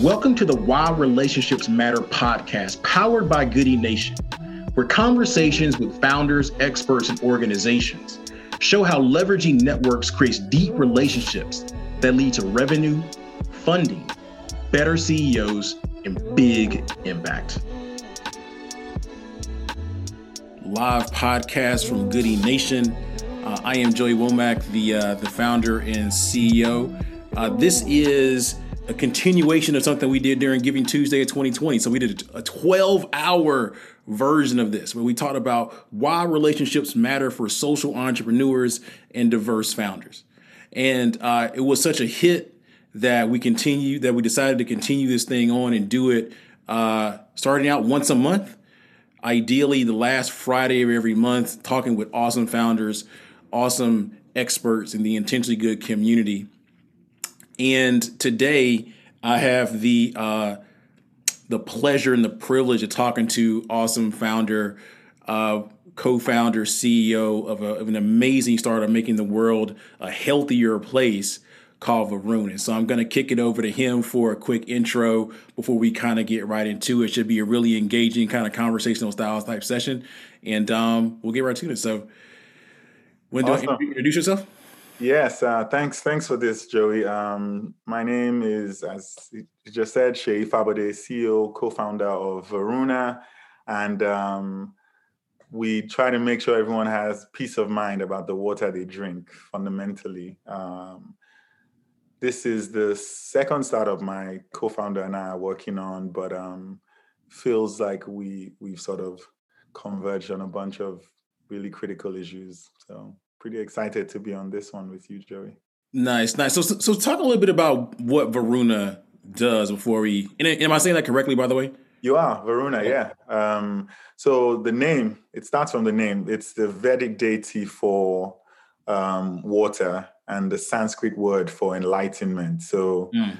Welcome to the Why Relationships Matter podcast, powered by Goodie Nation, where conversations with founders, experts, and organizations show how leveraging networks creates deep relationships that lead to revenue, funding, better CEOs, and big impact. Live podcast from Goodie Nation. Uh, I am Joey Womack, the uh, the founder and CEO. Uh, this is a continuation of something we did during Giving Tuesday of 2020. So we did a 12 hour version of this where we talked about why relationships matter for social entrepreneurs and diverse founders. And uh, it was such a hit that we continue that we decided to continue this thing on and do it uh, starting out once a month. Ideally, the last Friday of every month, talking with awesome founders, awesome experts in the intentionally good community and today I have the uh, the pleasure and the privilege of talking to awesome founder, uh, co-founder, CEO of, a, of, an amazing startup making the world a healthier place called Varun. And so I'm going to kick it over to him for a quick intro before we kind of get right into it. Should be a really engaging kind of conversational styles type session, and um, we'll get right to it. So, when awesome. do I introduce yourself? Yes, uh, thanks. Thanks for this, Joey. Um, my name is, as you just said, Seyi Fabode, CEO, co-founder of Varuna, and um, we try to make sure everyone has peace of mind about the water they drink. Fundamentally, um, this is the second startup my co-founder and I are working on, but um, feels like we we've sort of converged on a bunch of really critical issues. So pretty excited to be on this one with you, Joey. Nice, nice. So, so talk a little bit about what Varuna does before we. And am I saying that correctly, by the way? You are Varuna, yeah. Um, so the name it starts from the name. It's the Vedic deity for um, water and the Sanskrit word for enlightenment. So, mm.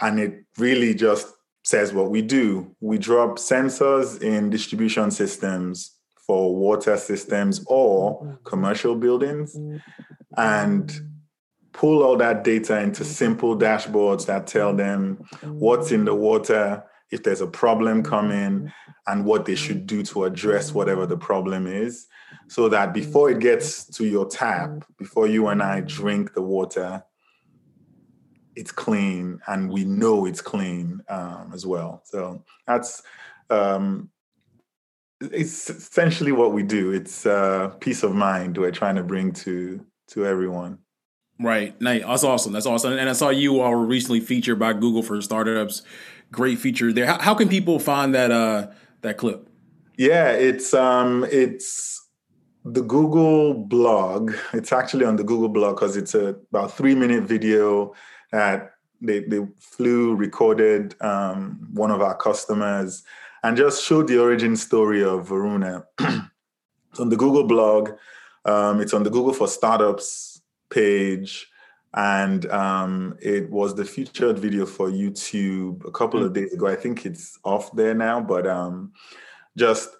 and it really just says what we do. We drop sensors in distribution systems for water systems or commercial buildings and pull all that data into simple dashboards that tell them what's in the water, if there's a problem coming, and what they should do to address whatever the problem is. So that before it gets to your tap, before you and I drink the water, it's clean and we know it's clean um, as well. So that's um, it's essentially what we do. It's uh, peace of mind we're trying to bring to to everyone. Right. Nice. That's awesome. That's awesome. And I saw you all were recently featured by Google for startups. Great feature there. How, how can people find that uh, that clip? Yeah, it's um, it's the Google blog. It's actually on the Google blog because it's a about three minute video that they they flew recorded um, one of our customers and just show the origin story of Varuna. it's on the Google blog. Um, it's on the Google for Startups page. And um, it was the featured video for YouTube a couple of days ago. I think it's off there now, but um, just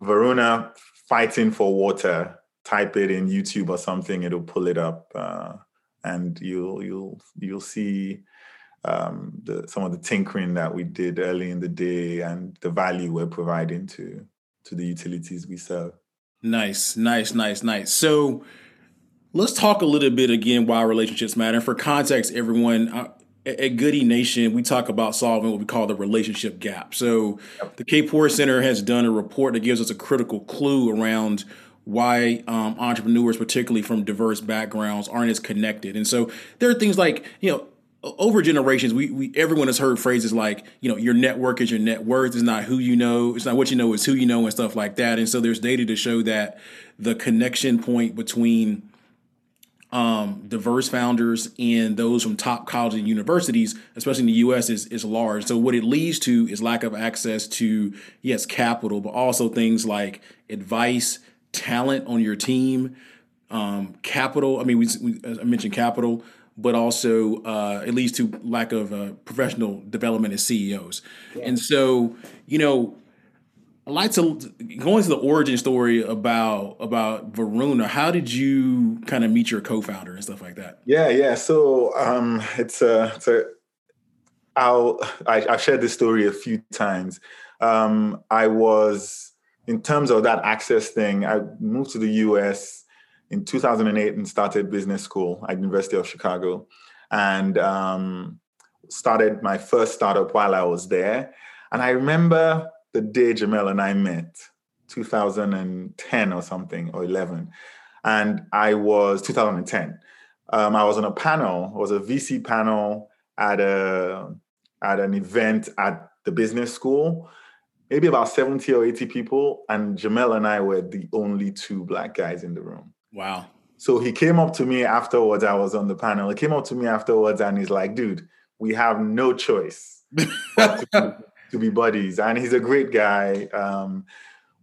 Varuna fighting for water. Type it in YouTube or something; it'll pull it up, uh, and you'll you'll you'll see um, the, some of the tinkering that we did early in the day and the value we're providing to to the utilities we serve. Nice, nice, nice, nice. So let's talk a little bit again why relationships matter. For context, everyone. Uh, at Goodie Nation, we talk about solving what we call the relationship gap. So, the Kapor Center has done a report that gives us a critical clue around why um, entrepreneurs, particularly from diverse backgrounds, aren't as connected. And so, there are things like you know over generations, we, we everyone has heard phrases like, you know, your network is your net worth. It's not who you know. It's not what you know. It's who you know and stuff like that. And so there's data to show that the connection point between um, diverse founders and those from top colleges and universities, especially in the U.S., is is large. So what it leads to is lack of access to yes capital, but also things like advice, talent on your team, um, capital. I mean, we, we I mentioned capital but also uh, it leads to lack of uh, professional development as CEOs. Yeah. And so, you know, I like to going to the origin story about about Varuna. How did you kind of meet your co-founder and stuff like that? Yeah, yeah. So um, it's a it's a I'll, I, have shared this story a few times. Um, I was, in terms of that access thing, I moved to the US in 2008 and started business school at University of Chicago and um, started my first startup while I was there. And I remember the day Jamel and I met, 2010 or something, or 11. And I was 2010. Um, I was on a panel, it was a VC panel at a at an event at the business school, maybe about 70 or 80 people, and Jamel and I were the only two black guys in the room. Wow. So he came up to me afterwards. I was on the panel. He came up to me afterwards and he's like, dude, we have no choice to, to, be buddies. And he's a great guy. Um,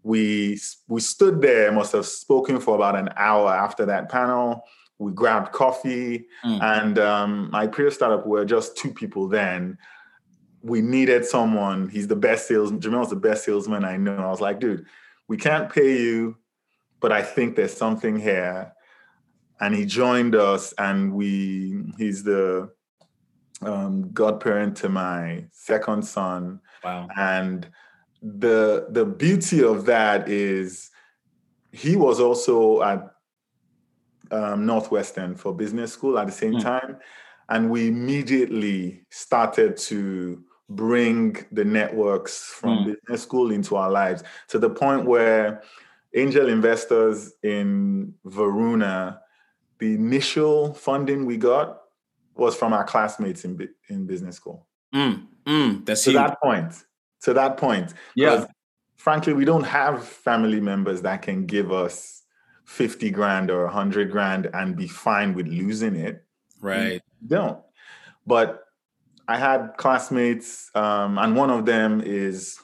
we we stood there, must have spoken for about an hour after that panel. We grabbed coffee, mm. and um, my previous startup were just two people then. We needed someone. He's the best sales. Jamel's the best salesman I know. I was like, dude, we can't pay you, but I think there's something here. And he joined us, and we. He's the um, godparent to my second son. Wow. And the the beauty of that is he was also at um, Northwestern for business school at the same mm. time, and we immediately started to bring the networks from mm. business school into our lives to the point where angel investors in Varuna, the initial funding we got was from our classmates in in business school. Mm, mm, that's to huge. that point. To that point. Yeah. Frankly, we don't have family members that can give us 50 grand or 100 grand and be fine with losing it. Right. We don't. But I had classmates, um, and one of them is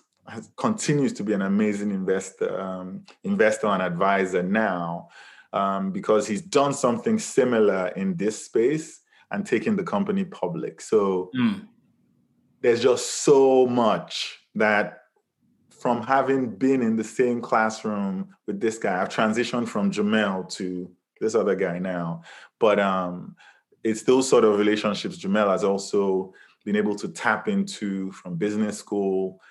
continues to be an amazing investor, um, investor and advisor now, um, because he's done something similar in this space and taking the company public. So mm. there's just so much that from having been in the same classroom with this guy, I've transitioned from Jamel to this other guy now. But um, it's those sort of relationships Jamel has also been able to tap into from business school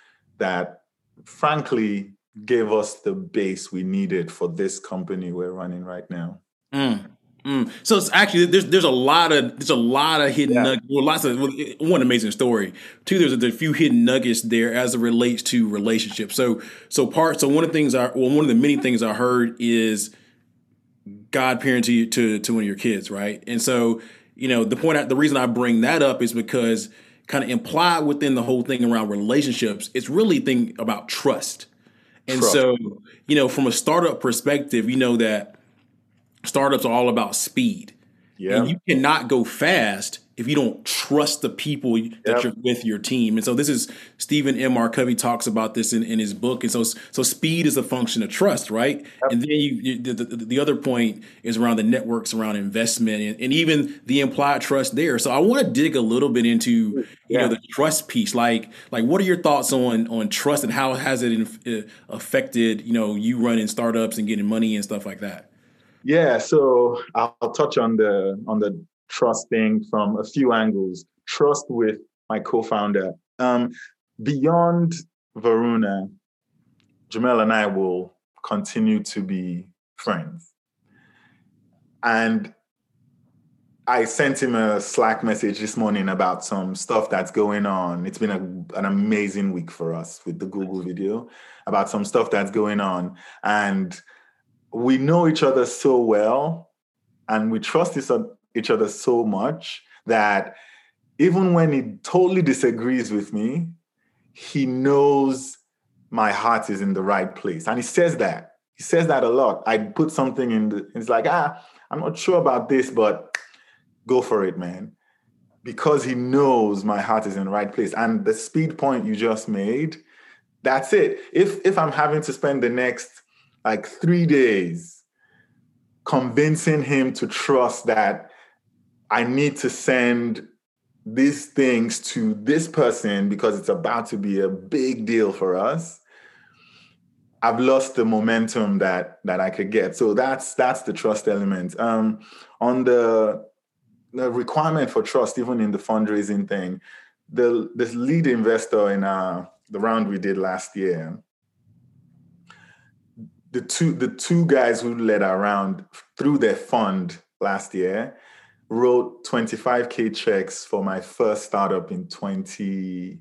that frankly gave us the base we needed for this company we're running right now. Mm. Mm. So it's actually there's there's a lot of there's a lot of hidden yeah. nuggets. Well, lots of one amazing story. Two, there's a, there's a, few hidden nuggets there as it relates to relationships. So so part so one of the things I well one of the many things I heard is God parent to to to one of your kids, right? And so you know the point the reason I bring that up is because kind of implied within the whole thing around relationships, it's really thing about trust. And trust. so you know from a startup perspective, you know that startups are all about speed. Yeah. And you cannot go fast if you don't trust the people that yep. you're with your team. And so this is Stephen M. R. Covey talks about this in, in his book. And so so speed is a function of trust, right? Yep. And then you, you the, the, the, other point is around the networks, around investment, and, and, even the implied trust there. So I want to dig a little bit into you yeah. know the trust piece. Like like what are your thoughts on on trust and how has it uh, affected you know you running startups and getting money and stuff like that? Yeah, so I'll touch on the on the trust thing from a few angles. Trust with my co-founder. Um, beyond Varuna, Jamel and I will continue to be friends. And I sent him a Slack message this morning about some stuff that's going on. It's been a, an amazing week for us with the Google video about some stuff that's going on. And we know each other so well and we trust each other so much that even when he totally disagrees with me, he knows my heart is in the right place. And he says that. He says that a lot. I put something in the, it's like, ah, I'm not sure about this, but go for it, man. Because he knows my heart is in the right place. And the speed point you just made, that's it. If if I'm having to spend the next like three days convincing him to trust that I need to send these things to this person because it's about to be a big deal for us. I've lost the momentum that that I could get. So that's that's the trust element. Um, on the the requirement for trust, even in the fundraising thing, the the lead investor in uh, the round we did last year, the two the two guys who led our round through their fund last year wrote 25k checks for my first startup in 20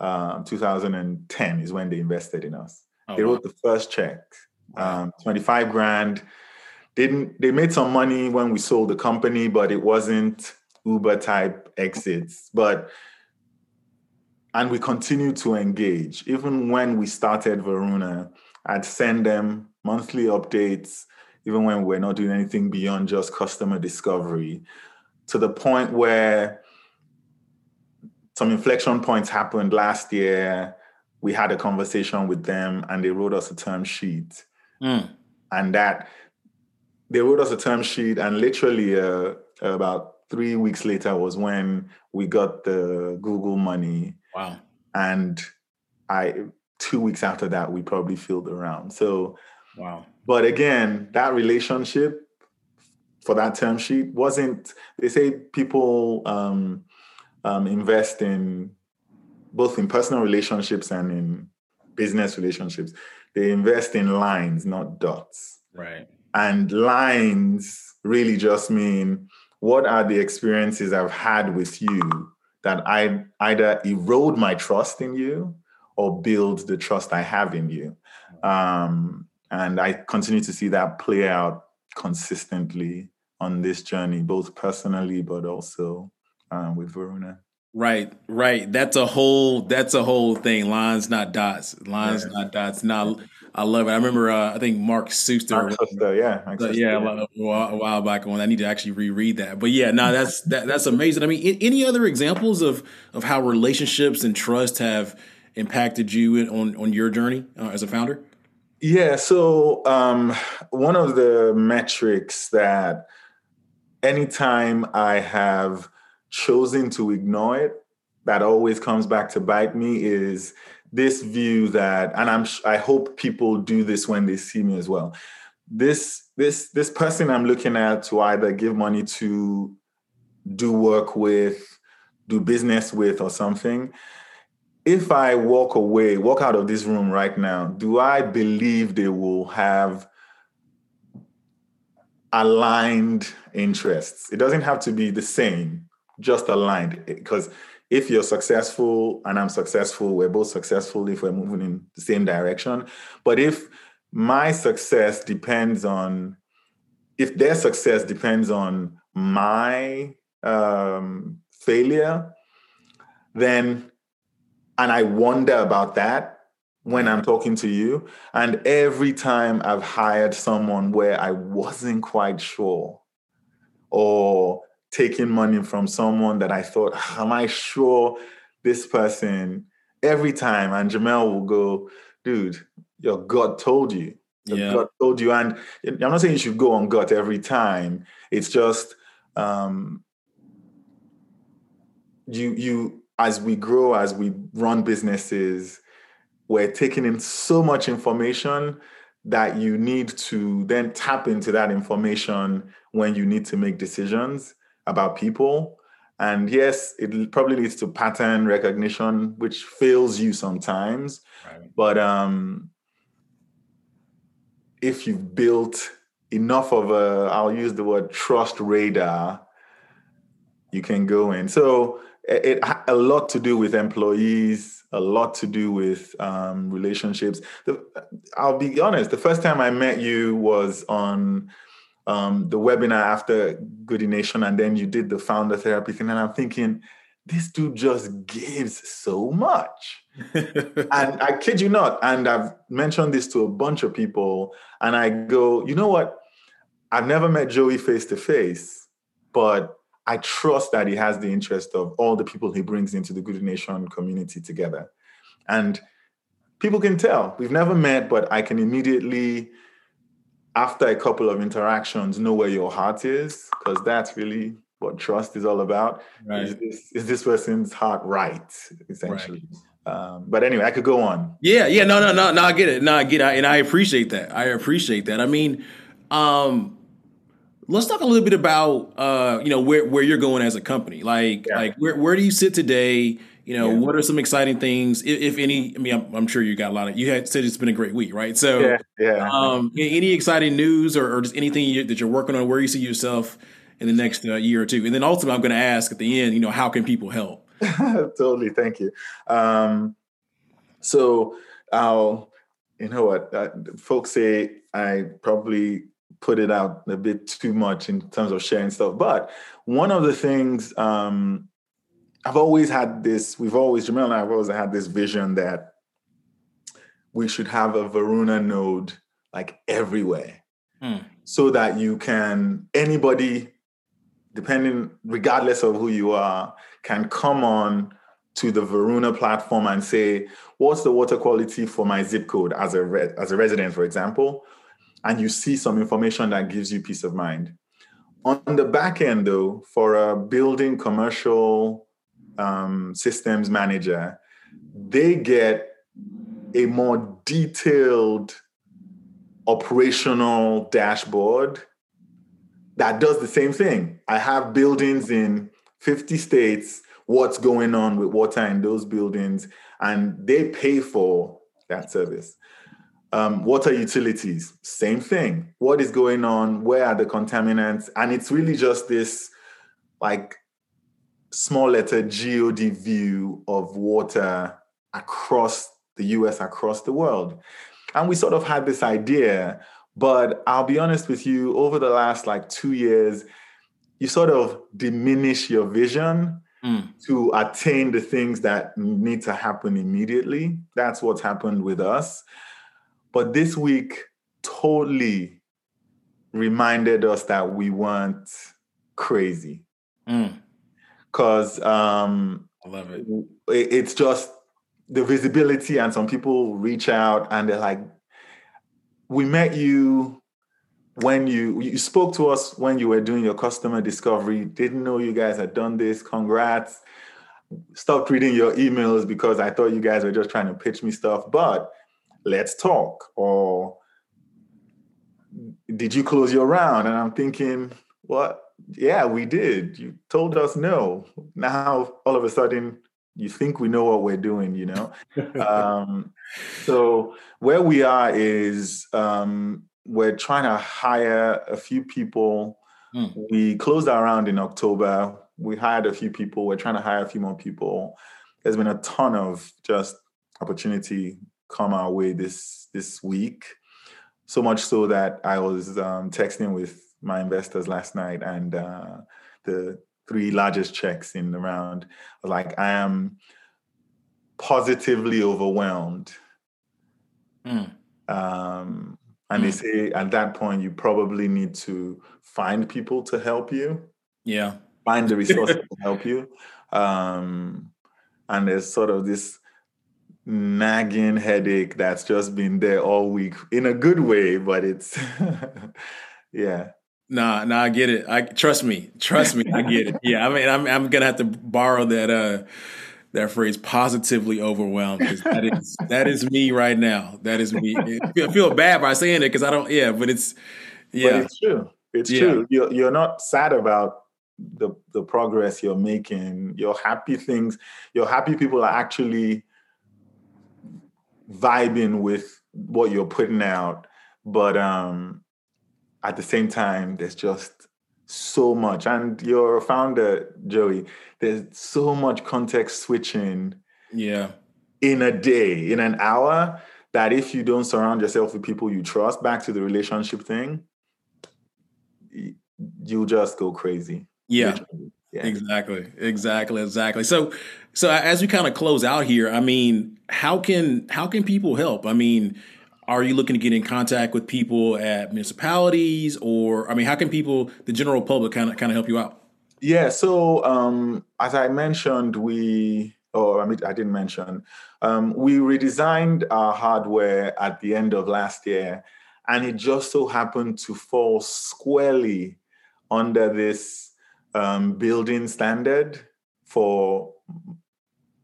um, 2010 is when they invested in us. Oh, they wrote wow. the first check, um, 25 grand. Didn't they made some money when we sold the company, but it wasn't Uber type exits. But and we continued to engage. Even when we started Varuna, I'd send them monthly updates, even when we're not doing anything beyond just customer discovery, to the point where some inflection points happened last year. We had a conversation with them and they wrote us a term sheet. Mm. And that they wrote us a term sheet, and literally uh, about three weeks later was when we got the Google money. Wow. And I two weeks after that, we probably filled the round. So wow. But again, that relationship for that term sheet wasn't they say people um um, invest in both in personal relationships and in business relationships. They invest in lines, not dots. Right. And lines really just mean what are the experiences I've had with you that I either erode my trust in you or build the trust I have in you. Um, and I continue to see that play out consistently on this journey, both personally but also um, with Varuna. Right, right. That's a whole. That's a whole thing. Lines, not dots. Lines, yeah. not dots. Not. I love it. I remember. Uh, I think Mark Suster. Mark Suster, yeah, Mark Suster, yeah, a while, a while back on. I need to actually reread that. But yeah, no, that's that, that's amazing. I mean, any other examples of of how relationships and trust have impacted you on on your journey uh, as a founder? Yeah. So um, one of the metrics that anytime I have chosen to ignore it, that always comes back to bite me is this view that, and I'm I hope people do this when they see me as well. This this this person I'm looking at to either give money to, do work with, do business with, or something. If I walk away, walk out of this room right now, do I believe they will have aligned interests? It doesn't have to be the same, just aligned. Because if you're successful and I'm successful, we're both successful if we're moving in the same direction. But if my success depends on, if their success depends on my um, failure, then, and I wonder about that, when I'm talking to you. And every time I've hired someone where I wasn't quite sure or taking money from someone that I thought, am I sure this person? Every time, and Jamel will go, dude, your gut told you. Your yeah. gut told you. And I'm not saying you should go on gut every time. It's just um, you you as we grow, as we run businesses, we're taking in so much information that you need to then tap into that information when you need to make decisions about people. And yes, it probably leads to pattern recognition, which fails you sometimes. Right. But um, if you've built enough of a, I'll use the word trust radar, you can go in. So it, it a lot to do with employees, a lot to do with um, relationships. The, I'll be honest. The first time I met you was on um, the webinar after Goodie Nation, and then you did the founder therapy thing, and I'm thinking, this dude just gives so much. and I kid you not, and I've mentioned this to a bunch of people, and I go, you know what? I've never met Joey face to face, but I trust that he has the interest of all the people he brings into the Good Nation community together. And people can tell. We've never met, but I can immediately after a couple of interactions, know where your heart is, because that's really what trust is all about. Right. Is, this, is this person's heart right, essentially? Right. Um, but anyway, I could go on. Yeah, yeah, no, no, no, no. I get it. No, I get it, and I appreciate that. I appreciate that. I mean, um, let's talk a little bit about uh, you know where where you're going as a company. Like, yeah. like where where do you sit today? You know, yeah. what are some exciting things, if, if any? I mean, I'm, I'm, sure you got a lot of. You had said it's been a great week, right? So, yeah, yeah. Um, any exciting news or, or just anything you, that you're working on, where you see yourself in the next uh, year or two, and then ultimately, I'm going to ask at the end, you know, how can people help? totally, thank you. Um, so, I'll, you know what, uh, folks say I probably put it out a bit too much in terms of sharing stuff, but one of the things um, I've always had this, we've always, Jamel and I have always had this vision that we should have a Varuna node like everywhere. Hmm. So that you can, anybody, depending, regardless of who you are, can come on to the Varuna platform and say, what's the water quality for my zip code as a, re- as a resident, for example? And you see some information that gives you peace of mind. On the back end, though, for a building commercial um, systems manager, they get a more detailed operational dashboard that does the same thing. I have buildings in 50 states, what's going on with water in those buildings, and they pay for that service. Um, water utilities, same thing. What is going on? Where are the contaminants? And it's really just this like small letter God view of water across the US, across the world. And we sort of had this idea, but I'll be honest with you, over the last like two years, you sort of diminish your vision mm. to attain the things that need to happen immediately. That's what's happened with us. But this week totally reminded us that we weren't crazy. Mm because um, I love it. It's just the visibility, and some people reach out and they're like, "We met you when you you spoke to us when you were doing your customer discovery. Didn't know you guys had done this. Congrats." Stopped reading your emails because I thought you guys were just trying to pitch me stuff, but let's talk. Or did you close your round? And I'm thinking, what? yeah, we did. You told us no. Now all of a sudden you think we know what we're doing, you know? um, so where we are is um, we're trying to hire a few people. Mm. We closed our round in October. We hired a few people. We're trying to hire a few more people. There's been a ton of just opportunity come our way this this week. So much so that I was um, texting with my investors last night and uh, the three largest checks in the round. Like I am positively overwhelmed. Mm. Um, and mm. they say at that point you probably need to find people to help you. Yeah. Find the resources to help you. Um, and there's sort of this nagging headache that's just been there all week in a good way, but it's yeah. Nah, nah, I get it. I trust me, trust me, I get it. Yeah, I mean, I'm I'm gonna have to borrow that uh that phrase, positively overwhelmed, because that is that is me right now. That is me. I feel bad by saying it because I don't. Yeah, but it's yeah, but it's true. It's yeah. true. You're you're not sad about the the progress you're making. You're happy things. You're happy people are actually vibing with what you're putting out. But um at the same time, there's just so much. And your founder, Joey, there's so much context switching. Yeah. In a day, in an hour, that if you don't surround yourself with people you trust, back to the relationship thing, you'll just go crazy. Yeah. Yeah. Exactly. Exactly. Exactly. So so as we kind of close out here, I mean, how can how can people help? I mean, are you looking to get in contact with people at municipalities or i mean how can people the general public kind of kind of help you out yeah so um, as i mentioned we or I, mean, I didn't mention um, we redesigned our hardware at the end of last year and it just so happened to fall squarely under this um, building standard for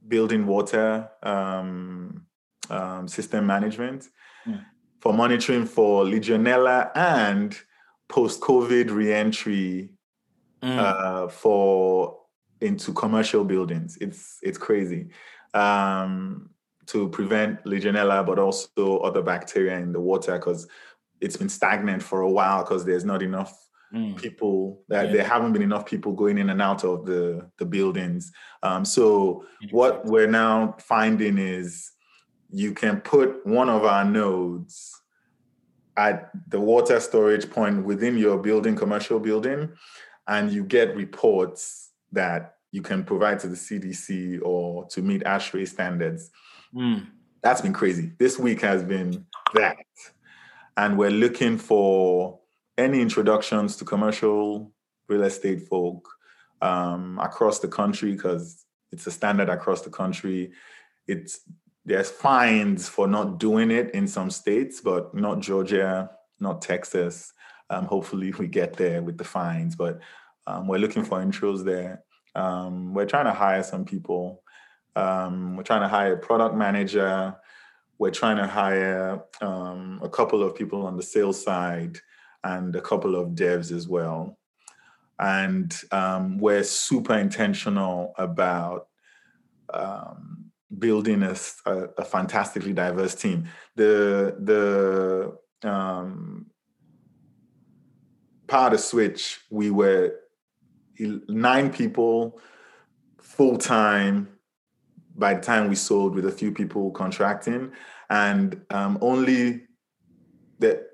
building water um, um, system management for monitoring for Legionella and post COVID reentry mm. uh, for into commercial buildings. It's it's crazy. Um, to prevent Legionella, but also other bacteria in the water because it's been stagnant for a while because there's not enough mm. people that yeah. there haven't been enough people going in and out of the the buildings. Um, so what we're now finding is you can put one of our nodes at the water storage point within your building, commercial building, and you get reports that you can provide to the CDC or to meet ASHRAE standards. Mm. That's been crazy. This week has been that. And we're looking for any introductions to commercial real estate folk um, across the country because it's a standard across the country. It's there's fines for not doing it in some states, but not Georgia, not Texas. Um, hopefully, we get there with the fines, but um, we're looking for intros there. Um, we're trying to hire some people. Um, we're trying to hire a product manager. We're trying to hire um, a couple of people on the sales side and a couple of devs as well. And um, we're super intentional about um, building a, a, a, fantastically diverse team. The the um, Power2Switch, we were nine people full time by the time we sold with a few people contracting and um, only that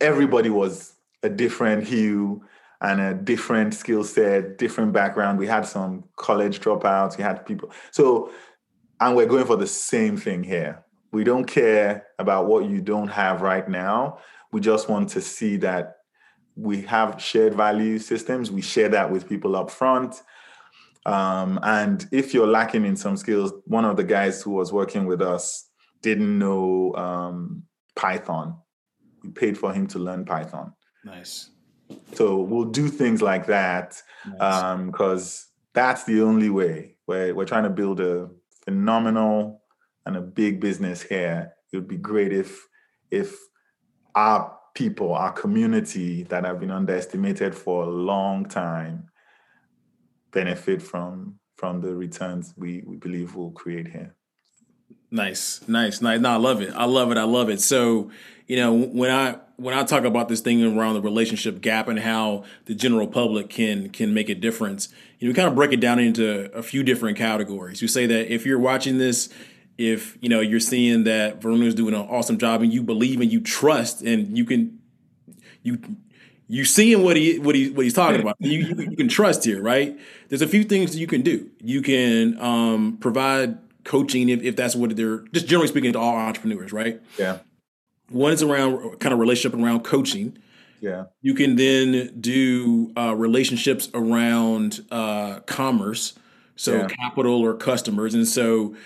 everybody was a different hue and a different skill set different background we had some college dropouts we had people so and we're going for the same thing here we don't care about what you don't have right now we just want to see that we have shared value systems. We share that with people up front. Um, and if you're lacking in some skills, one of the guys who was working with us didn't know um, Python. We paid for him to learn Python. Nice. So we'll do things like that because um, that's the only way. We're, we're trying to build a phenomenal and a big business here. It would be great if if our people, our community that have been underestimated for a long time benefit from from the returns we, we believe we'll create here. Nice, nice, nice. No, I love it. I love it. I love it. So, you know, when I when I talk about this thing around the relationship gap and how the general public can can make a difference, you know, we kind of break it down into a few different categories. You say that if you're watching this if you know you're seeing that Varun is doing an awesome job and you believe and you trust and you can you you seeing what he what he what he's talking about. You, you, you can trust here, right? There's a few things you can do. You can um, provide coaching if, if that's what they're just generally speaking to all entrepreneurs, right? Yeah. One is around kind of relationship around coaching. Yeah. You can then do uh, relationships around uh, commerce, so yeah. capital or customers, and so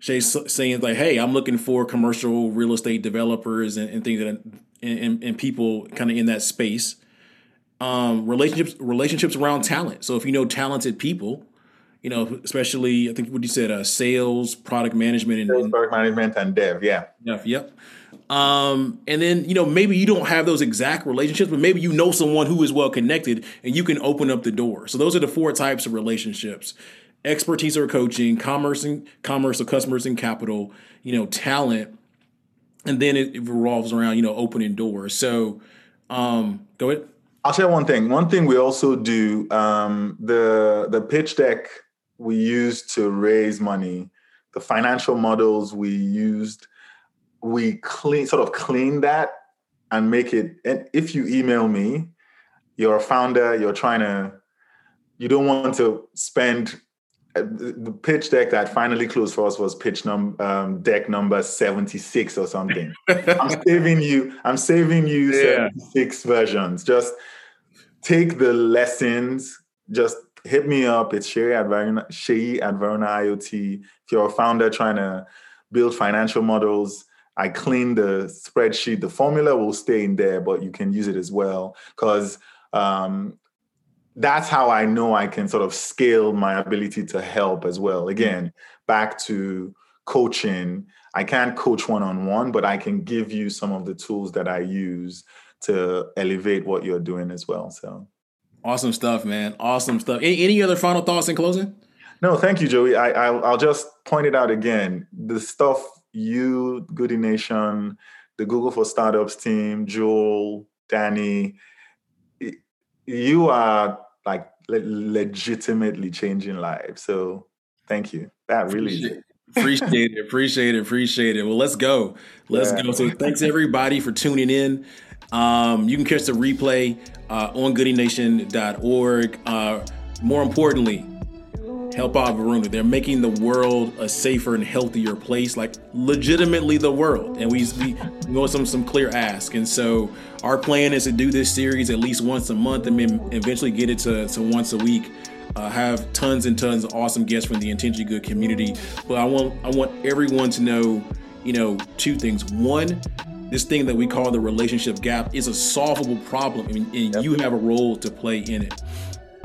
Seyi's saying like, "Hey, I'm looking for commercial real estate developers and, and things that and, and people kind of in that space. Um, relationships relationships around talent. So if you know talented people, you know, especially I think what you said, uh, sales, product management, and sales, product management, and dev. Yeah. Yep. Yep. Um, and then you know maybe you don't have those exact relationships, but maybe you know someone who is well connected, and you can open up the door. So those are the four types of relationships expertise or coaching, commerce and commerce or customers and capital, you know, talent, and then it, it revolves around you know opening doors. So, um, go ahead. I'll share one thing. One thing we also do um, the the pitch deck we used to raise money, the financial models we used, we clean sort of clean that and make it. And if you email me, you're a founder, you're trying to, you don't want to spend the pitch deck that finally closed for us was pitch num um, deck number 76 or something. I'm saving you, I'm saving you yeah. 76 versions. Just take the lessons, just hit me up. It's Sherry at Varuna, Seyi at Varuna IoT. If you're a founder trying to build financial models, I clean the spreadsheet. The formula will stay in there, but you can use it as well. Because um, that's how I know I can sort of scale my ability to help as well. Again, back to coaching, I can't coach one on one, but I can give you some of the tools that I use to elevate what you're doing as well. So, Awesome stuff, man. Awesome stuff. Any, any other final thoughts in closing? No, thank you, Joey. I, I I'll just point it out again. The stuff you, Goodie Nation, the Google for Startups team, Joel, Danny, you are like le- legitimately changing lives. So thank you. That really appreciate, appreciate it. Appreciate it. Appreciate it. Well, let's go. Let's yeah. go. So thanks everybody for tuning in. Um, you can catch the replay uh, on goodienation.org. Uh, more importantly, help out Varuna. They're making the world a safer and healthier place, like legitimately the world. And we we go some some clear ask. And so our plan is to do this series at least once a month, and then eventually get it to, to once a week. Uh, have tons and tons of awesome guests from the Intentionally Good community. But I want I want everyone to know, you know, two things. One, this thing that we call the relationship gap is a solvable problem, mean, and yep. you have a role to play in it.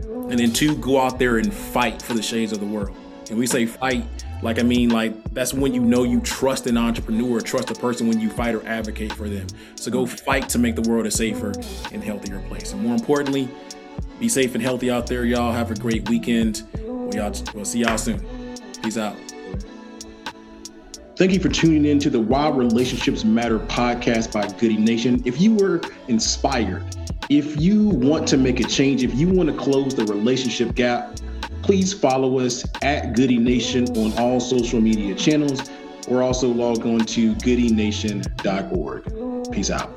And then two, go out there and fight for the shades of the world. And we say fight, like I mean, like that's when you know you trust an entrepreneur, trust a person when you fight or advocate for them. So go fight to make the world a safer and healthier place. And more importantly, be safe and healthy out there, y'all. Have a great weekend. We all, we'll see y'all soon. Peace out. Thank you for tuning in to the Why Relationships Matter podcast by Goodie Nation. If you were inspired if you want to make a change, if you want to close the relationship gap, please follow us at Goodie Nation on all social media channels or also log on to goodienation.org. Peace out.